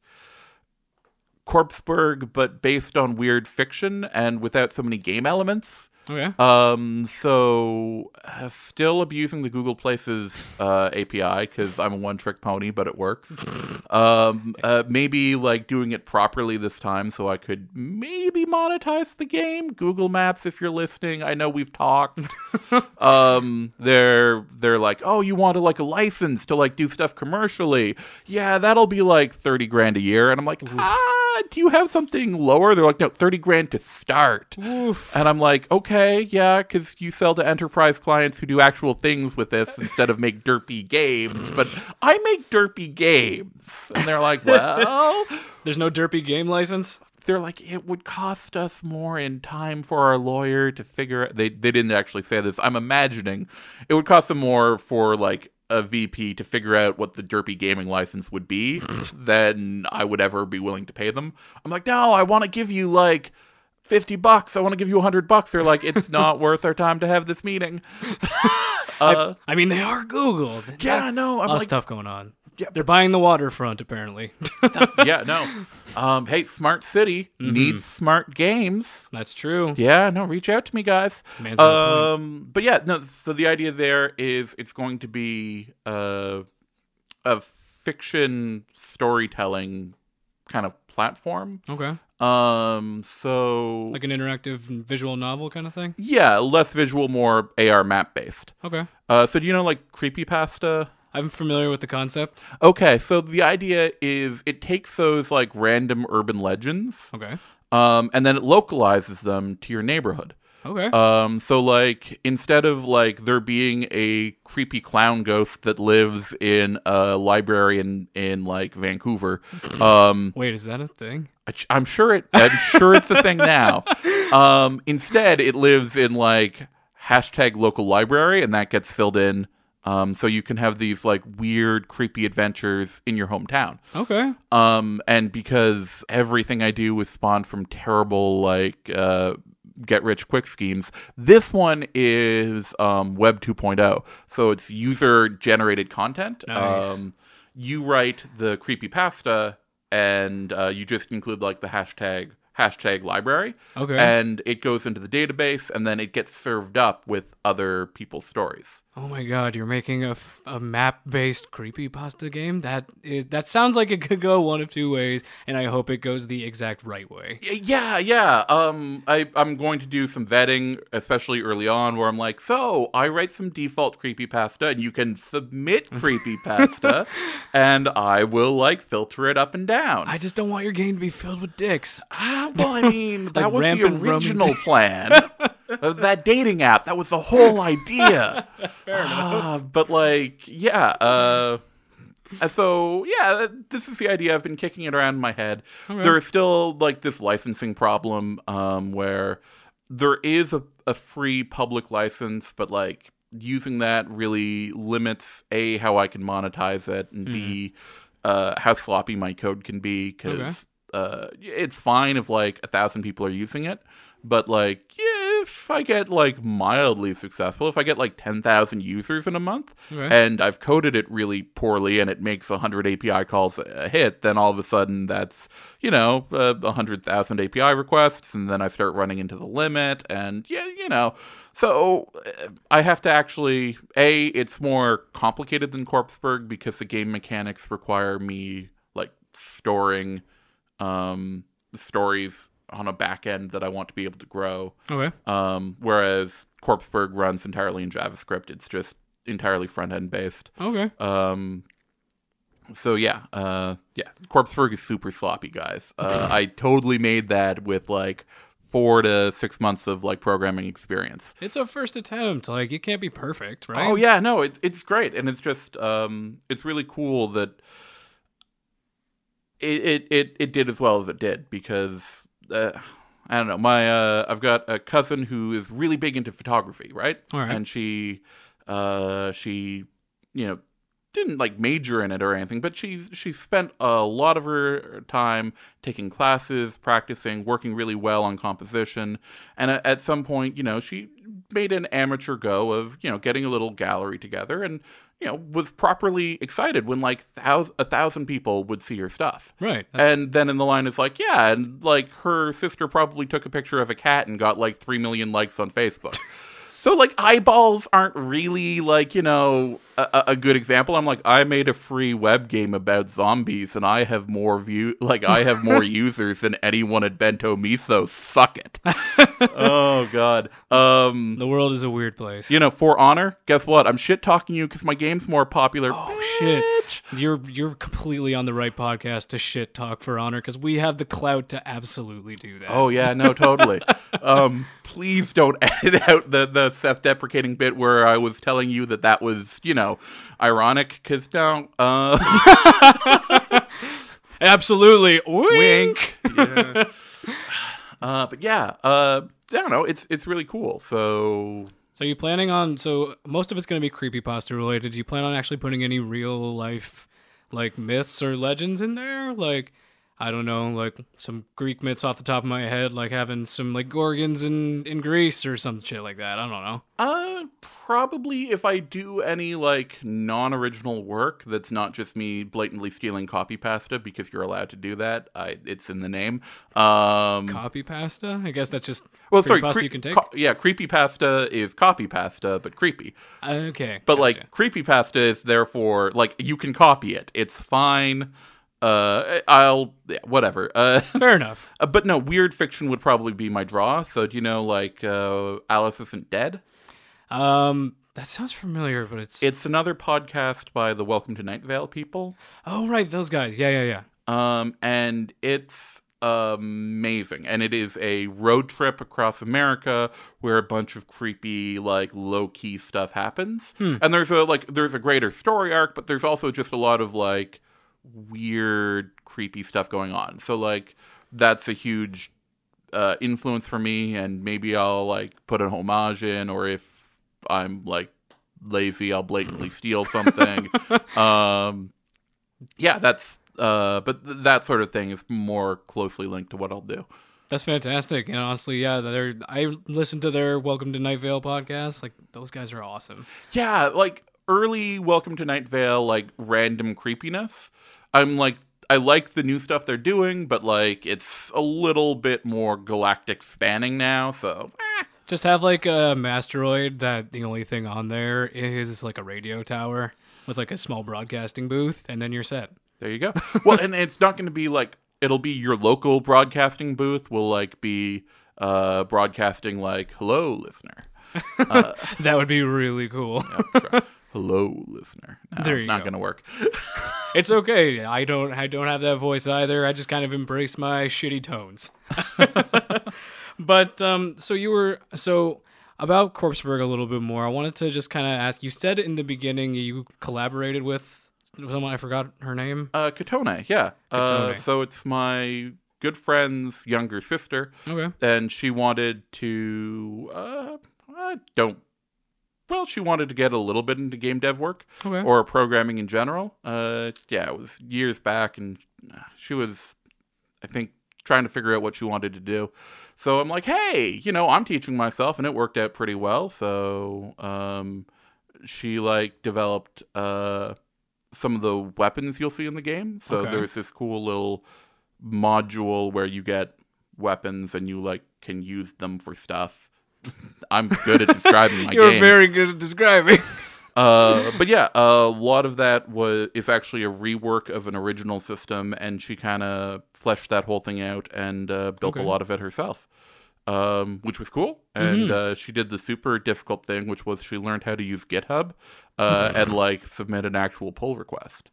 Corpseburg, but based on weird fiction and without so many game elements. Okay. Um, so uh, still abusing the Google Places uh, API because I'm a one-trick pony, but it works. Um, uh, maybe like doing it properly this time, so I could maybe monetize the game. Google Maps, if you're listening, I know we've talked. um, they're they're like, oh, you want to like a license to like do stuff commercially? Yeah, that'll be like thirty grand a year, and I'm like, ah, do you have something lower? They're like, no, thirty grand to start. Oof. And I'm like, okay, yeah, because you sell to enterprise clients who do actual things with this instead of make derpy games. But I make derpy games. And they're like, well, There's no derpy game license. they're like, it would cost us more in time for our lawyer to figure They, they didn't actually say this. I'm imagining it would cost them more for like a VP to figure out what the derpy gaming license would be than I would ever be willing to pay them. I'm like, no, I want to give you like 50 bucks. I want to give you 100 bucks. They're like, it's not worth our time to have this meeting. uh, I mean, they are Google. yeah, no, a I'm lot of like, stuff going on. Yeah, They're buying the waterfront, apparently. yeah, no. Um, hey, smart city needs smart games. That's true. Yeah, no, reach out to me, guys. Man's got a point. Um, but yeah, no. So the idea there is it's going to be uh, a fiction storytelling kind of platform. Okay. Um, so Like an interactive visual novel kind of thing? yeah, less visual, more AR map based. Okay. Uh, so do you know like creepypasta? I'm familiar with the concept. Okay, so the idea is it takes those like random urban legends, Okay. um, and then it localizes them to your neighborhood. Okay. Um, so like instead of like there being a creepy clown ghost that lives in a library in in like Vancouver, um, Wait, is that a thing? I ch- I'm sure it. I'm sure it's a thing now. Um, instead, it lives in like hashtag local library, and that gets filled in. Um, so you can have these like weird, creepy adventures in your hometown. Okay. Um, and because everything I do is spawned from terrible like uh, get rich quick schemes, this one is um, Web 2.0. So it's user generated content. Nice. Um, you write the creepy pasta, and uh, you just include like the hashtag hashtag library, Okay. and it goes into the database, and then it gets served up with other people's stories. Oh my god, you're making a, f- a map-based creepypasta game? That is that sounds like it could go one of two ways, and I hope it goes the exact right way. Yeah, yeah. Um, I I'm going to do some vetting, especially early on, where I'm like, so I write some default creepypasta, and you can submit creepypasta, and I will like filter it up and down. I just don't want your game to be filled with dicks. Ah, well, I mean, that was the original plan. of that dating app, that was the whole idea. Fair enough. but like, yeah. Uh, uh, so yeah, this is the idea. I've been kicking it around in my head. There is still like this licensing problem um, where there is a, a free public license, but like using that really limits a how I can monetize it and b uh, how sloppy my code can be because uh, it's fine if like a thousand people are using it, but like yeah, if I get like mildly successful, if I get like 10,000 users in a month Okay. and I've coded it really poorly and it makes 100 API calls a hit, then all of a sudden that's, you know, uh, 100,000 API requests and then I start running into the limit and yeah, you know. So uh, I have to actually A, it's more complicated than Corpseburg because the game mechanics require me like storing um stories on a back end that I want to be able to grow. Okay. Um, whereas Corpseburg runs entirely in JavaScript. It's just entirely front end based. Okay. Um, so yeah, uh, yeah, Corpseburg is super sloppy, guys. Uh, I totally made that with like four to six months of like programming experience. It's a first attempt. Like it can't be perfect, right? Oh yeah, no, it's it's great, and it's just um, it's really cool that it it it, it did as well as it did because uh, I don't know. My uh, I've got a cousin who is really big into photography, right? All right. And she uh, she you know didn't like major in it or anything, but she she spent a lot of her time taking classes, practicing, working really well on composition, and at, at some point, you know, she made an amateur go of you know getting a little gallery together, and you know was properly excited when like thousand a thousand people would see her stuff. Right. And then in the line is like, yeah, and like her sister probably took a picture of a cat and got like three million likes on Facebook. so like eyeballs aren't really like you know a, a- good example. I'm like I made a free web game about zombies and I have more view like I have more users than anyone at Bento Miso. Suck it. oh god. Um. the world is a weird place. You know, for honor, guess what? I'm shit talking you because my game's more popular. Oh shit! You're you're completely on the right podcast to shit talk for honor because we have the clout to absolutely do that. Oh yeah, no, totally. um, please don't edit out the the self-deprecating bit where I was telling you that that was you know ironic because no, uh, absolutely. Wink. wink. Yeah. Uh, but yeah, uh, I don't know. It's it's really cool. So So you planning on? So most of it's going to be creepy creepypasta related. Do you plan on actually putting any real life, like myths or legends in there? Like, I don't know, like some Greek myths off the top of my head, like having some like gorgons in in Greece or some shit like that. I don't know. Uh, probably if I do any like non-original work that's not just me blatantly stealing copy pasta because you're allowed to do that. I it's in the name. Um, Copy pasta? I guess that's just well, sorry, cre- you can take. co- yeah, creepy pasta is copy pasta, but creepy. okay, But gotcha. like creepy pasta is therefore like you can copy it. It's fine. Uh, I'll yeah, whatever. Uh, fair enough. uh, but no, weird fiction would probably be my draw. So do you know like uh, Alice isn't dead? Um, that sounds familiar, but it's It's another podcast by the Welcome to Night Vale people. oh right, those guys. Yeah, yeah, yeah. Um, and it's amazing. And it is a road trip across America where a bunch of creepy, like low key stuff happens. And there's a like there's a greater story arc, but there's also just a lot of like weird, creepy stuff going on. So like that's a huge uh, influence for me, and maybe I'll like put an homage in, or if I'm like lazy, I'll blatantly steal something. um, yeah, that's uh, but th- that sort of thing is more closely linked to what I'll do. That's fantastic. And honestly, yeah, they're I listened to their Welcome to Night Vale podcast. Like those guys are awesome. Yeah, like early Welcome to Night Vale, like random creepiness. I'm like, I like the new stuff they're doing, but like it's a little bit more galactic spanning now. So eh. Just have like a masteroid that the only thing on there is like a radio tower with like a small broadcasting booth, and then you're set. there you go. well, and it's not going to be like it'll be your local broadcasting booth will like be uh broadcasting like hello listener That would be really cool. Sure. Hello listener no, There it's not go. going to work it's okay. I don't I don't have that voice either. I just kind of embrace my shitty tones. but um so you were so about Corpseburg a little bit more. I wanted to just kind of ask you said in the beginning you collaborated with someone I forgot her name. uh katone yeah uh, so it's my good friend's younger sister Okay. and she wanted to uh I don't well she wanted to get a little bit into game dev work Okay. or programming in general uh yeah it was years back and uh, she was i think trying to figure out what she wanted to do. So I'm like, hey, you know, I'm teaching myself, and it worked out pretty well. So um, she like developed uh, some of the weapons you'll see in the game. So Okay. there's this cool little module where you get weapons and you like can use them for stuff. I'm good at describing my You're game. very good at describing. Uh, but yeah, a lot of that was is actually a rework of an original system, and she kind of fleshed that whole thing out and uh, built Okay. a lot of it herself, um, which was cool. And uh, she did the super difficult thing, which was she learned how to use GitHub uh, and like submit an actual pull request.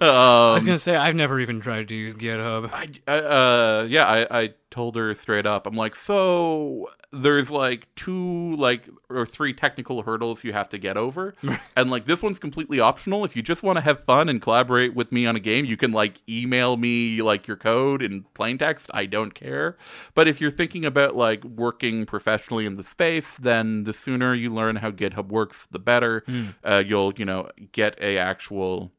I was um, gonna say I've never even tried to use GitHub. I, I, uh, yeah, I, I told her straight up. I'm like, so there's like two, like, or three technical hurdles you have to get over, and like this one's completely optional. If you just want to have fun and collaborate with me on a game, you can like email me like your code in plain text. I don't care. But if you're thinking about like working professionally in the space, then the sooner you learn how GitHub works, the better. Uh, you'll, you know, get a actual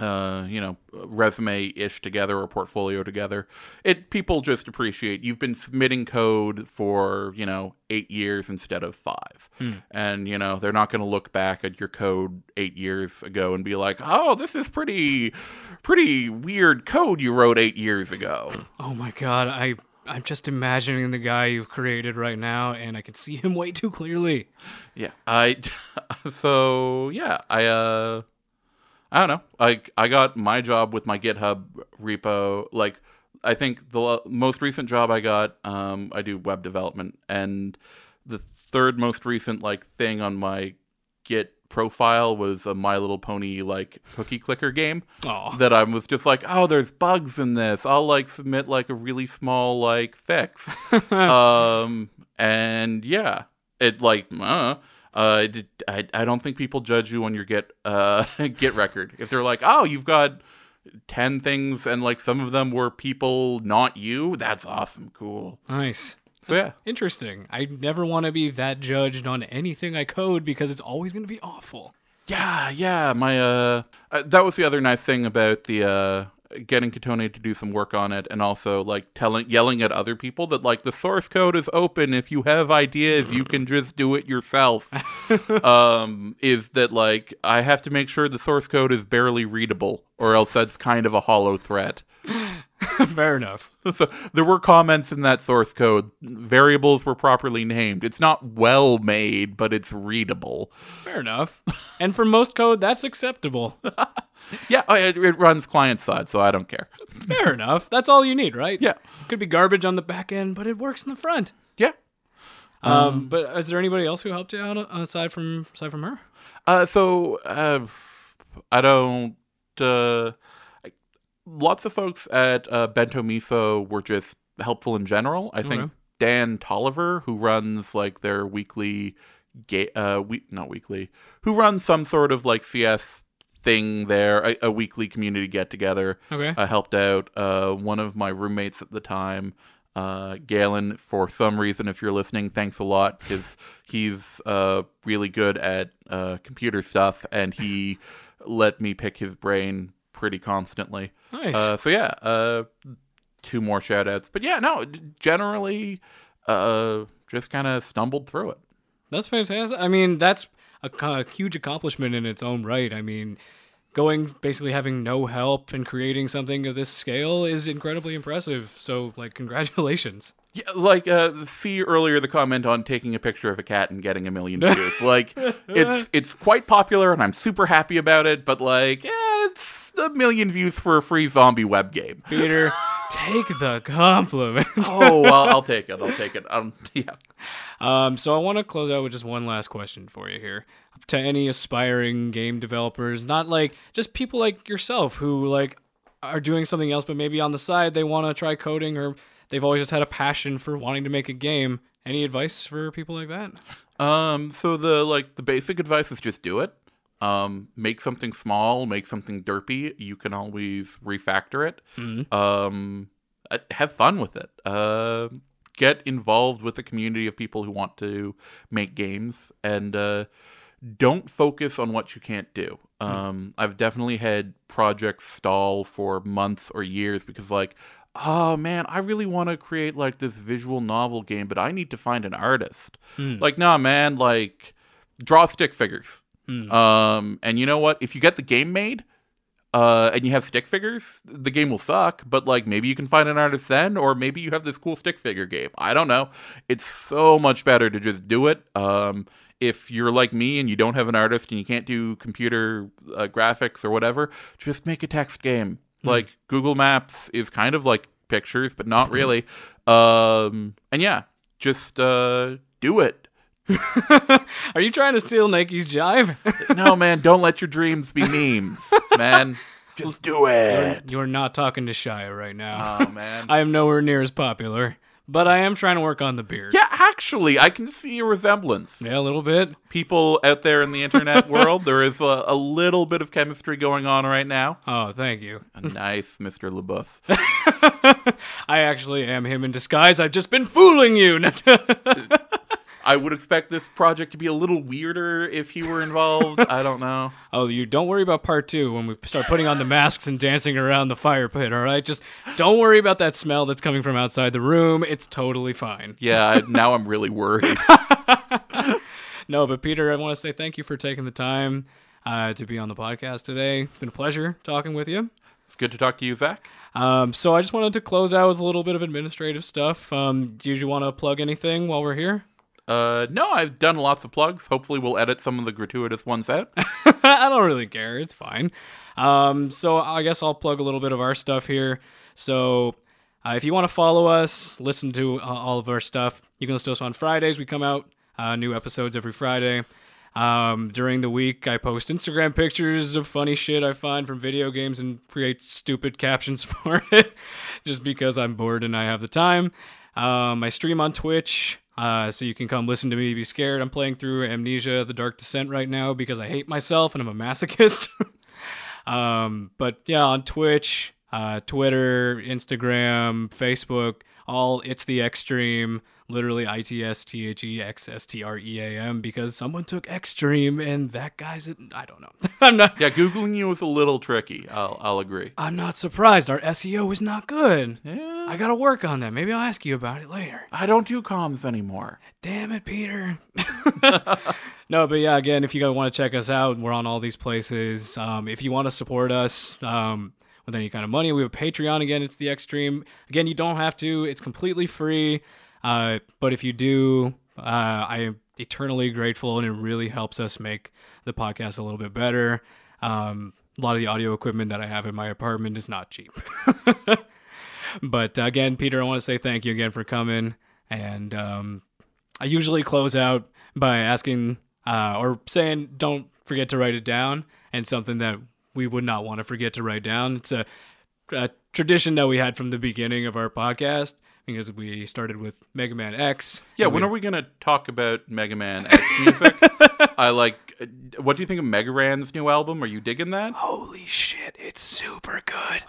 uh, you know, resume ish together or portfolio together. It people just appreciate you've been submitting code for you know eight years instead of five, and you know they're not going to look back at your code eight years ago and be like, oh, this is pretty, pretty weird code you wrote eight years ago. Oh my god, I I'm just imagining the guy you've created right now, and I can see him way too clearly. Yeah, I so yeah, I uh I don't know. I I got my job with my GitHub repo like I think the most recent job I got um I do web development and the third most recent like thing on my Git profile was a My Little Pony like cookie clicker game Oh, that I was just like, oh, there's bugs in this. I'll like submit like a really small like fix. um, and yeah, it like, uh, uh, I, I don't think people judge you on your Git uh Git record if they're like, oh, you've got ten things and like some of them were people not you. That's awesome, cool. nice. So yeah, Interesting. I never want to be that judged on anything I code because it's always going to be awful. Yeah, yeah. My uh, uh, that was the other nice thing about the uh, getting Katone to do some work on it, and also like telling, yelling at other people that like the source code is open. If you have ideas, you can just do it yourself. um, is that like I have to make sure the source code is barely readable, or else that's kind of a hollow threat. Fair enough. So there were comments in that source code. Variables were properly named. It's not well made, but it's readable. Fair enough. and for most code, that's acceptable. Yeah, oh, it, it runs client side, so I don't care. Fair enough. That's all you need, right? Yeah. Could be garbage on the back end, but it works in the front. Yeah. Um, but is there anybody else who helped you out uh, aside from aside from her? Uh, so uh, I don't. Uh, lots of folks at uh, Bento Miso were just helpful in general. I think Okay. Dan Tolliver, who runs like their weekly, ga- uh, week not weekly, who runs some sort of like CS thing there, a, a weekly community get together. Okay. uh, helped out. Uh, one of my roommates at the time, uh, Galen, for some reason, if you're listening, thanks a lot because he's uh, really good at uh, computer stuff and he let me pick his brain pretty constantly. Nice. Uh, so yeah, uh, two more shout outs. But yeah, no, generally, uh, just kind of stumbled through it. That's fantastic. I mean, that's a, a huge accomplishment in its own right. I mean, going basically having no help and creating something of this scale is incredibly impressive. So, like, congratulations. Yeah, like uh, see earlier the comment on taking a picture of a cat and getting a million views. like it's it's quite popular and I'm super happy about it, but like yeah, it's a million views for a free zombie web game. Peter, take the compliment. Oh, well, I'll take it. I'll take it. Um, yeah. Um, so I want to close out with just one last question for you here. To any aspiring game developers, not like just people like yourself who like are doing something else, but maybe on the side they want to try coding or they've always just had a passion for wanting to make a game. Any advice for people like that? Um, so the like the basic advice is just do it. Um, make something small, make something derpy. You can always refactor it. Um, uh, have fun with it. Uh, get involved with the community of people who want to make games, and uh, don't focus on what you can't do. Um, I've definitely had projects stall for months or years because, like, oh man, I really want to create like this visual novel game, but I need to find an artist. Like, nah, man, like draw stick figures. Um, and you know what? If you get the game made, uh, and you have stick figures, the game will suck, but like maybe you can find an artist then, or maybe you have this cool stick figure game. I don't know. It's so much better to just do it. Um, if you're like me and you don't have an artist and you can't do computer uh, graphics or whatever, just make a text game. Like Google Maps is kind of like pictures, but not really. Um, and yeah, just uh, do it. Are you trying to steal Nike's jive? No, man, don't let your dreams be memes, man. Just do it. You're not talking to Shia right now. Oh man. I am nowhere near as popular, but I am trying to work on the beard. Yeah, actually, I can see a resemblance. Yeah, a little bit. People out there in the internet world, there is a, a little bit of chemistry going on right now. Oh, thank you. Nice, Mr. LaBeouf. I actually am him in disguise. I've just been fooling you. I would expect this project to be a little weirder if he were involved. I don't know. oh, you don't worry about part two when we start putting on the masks and dancing around the fire pit, all right? Just don't worry about that smell that's coming from outside the room. It's totally fine. Yeah, I- now I'm really worried. No, but Peter, I want to say thank you for taking the time uh, to be on the podcast today. It's been a pleasure talking with you. It's good to talk to you, Zach. Um, so I just wanted to close out with a little bit of administrative stuff. Um, do you want to plug anything while we're here? Uh, no, I've done lots of plugs. Hopefully, we'll edit some of the gratuitous ones out. I don't really care. It's fine. Um, so I guess I'll plug a little bit of our stuff here. So uh, if you want to follow us, listen to uh, all of our stuff, you can listen to us on Fridays. We come out uh, new episodes every Friday. Um, during the week, I post Instagram pictures of funny shit I find from video games and create stupid captions for it, just because I'm bored and I have the time. Um, I stream on Twitch, uh, so you can come listen to me be scared. I'm playing through Amnesia: The Dark Descent right now because I hate myself and I'm a masochist. um, but yeah, on Twitch, uh, Twitter, Instagram, Facebook, all it's the Extreme. Literally, I T S T H E X S T R E A M because someone took Extreme and that guy's it. I don't know. I'm not. Yeah, googling you was a little tricky. I'll I'll agree. I'm not surprised. Our SEO is not good. Yeah. I gotta work on that. Maybe I'll ask you about it later. I don't do comms anymore. Damn it, Peter. no, but yeah, again, if you guys want to check us out, we're on all these places. Um, if you want to support us um, with any kind of money, we have a Patreon. Again, it's the Extreme. Again, you don't have to. It's completely free. Uh, but if you do, uh, I am eternally grateful, and it really helps us make the podcast a little bit better. Um, a lot of the audio equipment that I have in my apartment is not cheap. But again, Peter, I want to say thank you again for coming. And um, I usually close out by asking uh, or saying, don't forget to write it down. And something that we would not want to forget to write down. It's a, a tradition that we had from the beginning of our podcast because we started with Mega Man X. Yeah, when we- are we gonna talk about Mega Man X music? I like. uh, What do you think of Mega Ran's new album? Are you digging that? Holy shit, it's super good.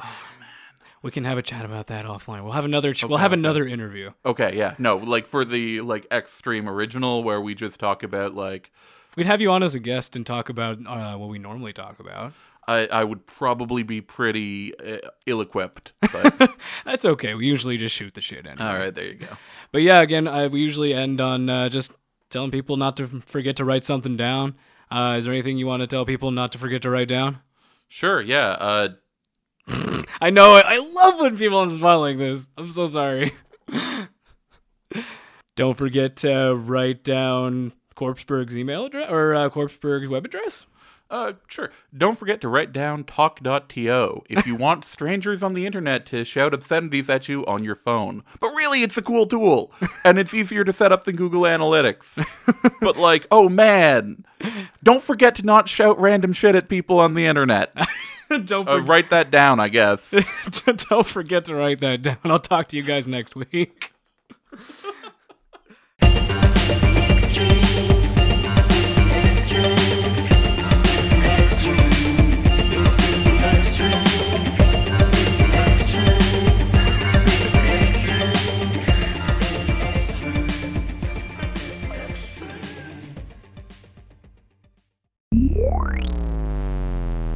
We can have a chat about that offline. We'll have another. Ch- we'll have another interview. Okay, yeah, no, like for the like Extreme original where we just talk about like We'd have you on as a guest and talk about uh, what we normally talk about. I I would probably be pretty uh, ill-equipped. But That's okay. We usually just shoot the shit anyway. all right, there you go. But yeah, again, I, we usually end on uh, just telling people not to forget to write something down. Uh, is there anything you want to tell people not to forget to write down? Sure, yeah. Uh, I know it. I love when people smile like this. I'm so sorry. Don't forget to write down Corpseburg's email address or uh, Corpseburg's web address. Uh, sure. Don't forget to write down Tawk.to if you want strangers on the internet to shout obscenities at you on your phone. But really, it's a cool tool, and it's easier to set up than Google Analytics. but, like, oh man, don't forget to not shout random shit at people on the internet. don't, Uh, write that down, I guess. don't forget to write that down. I'll talk to you guys next week.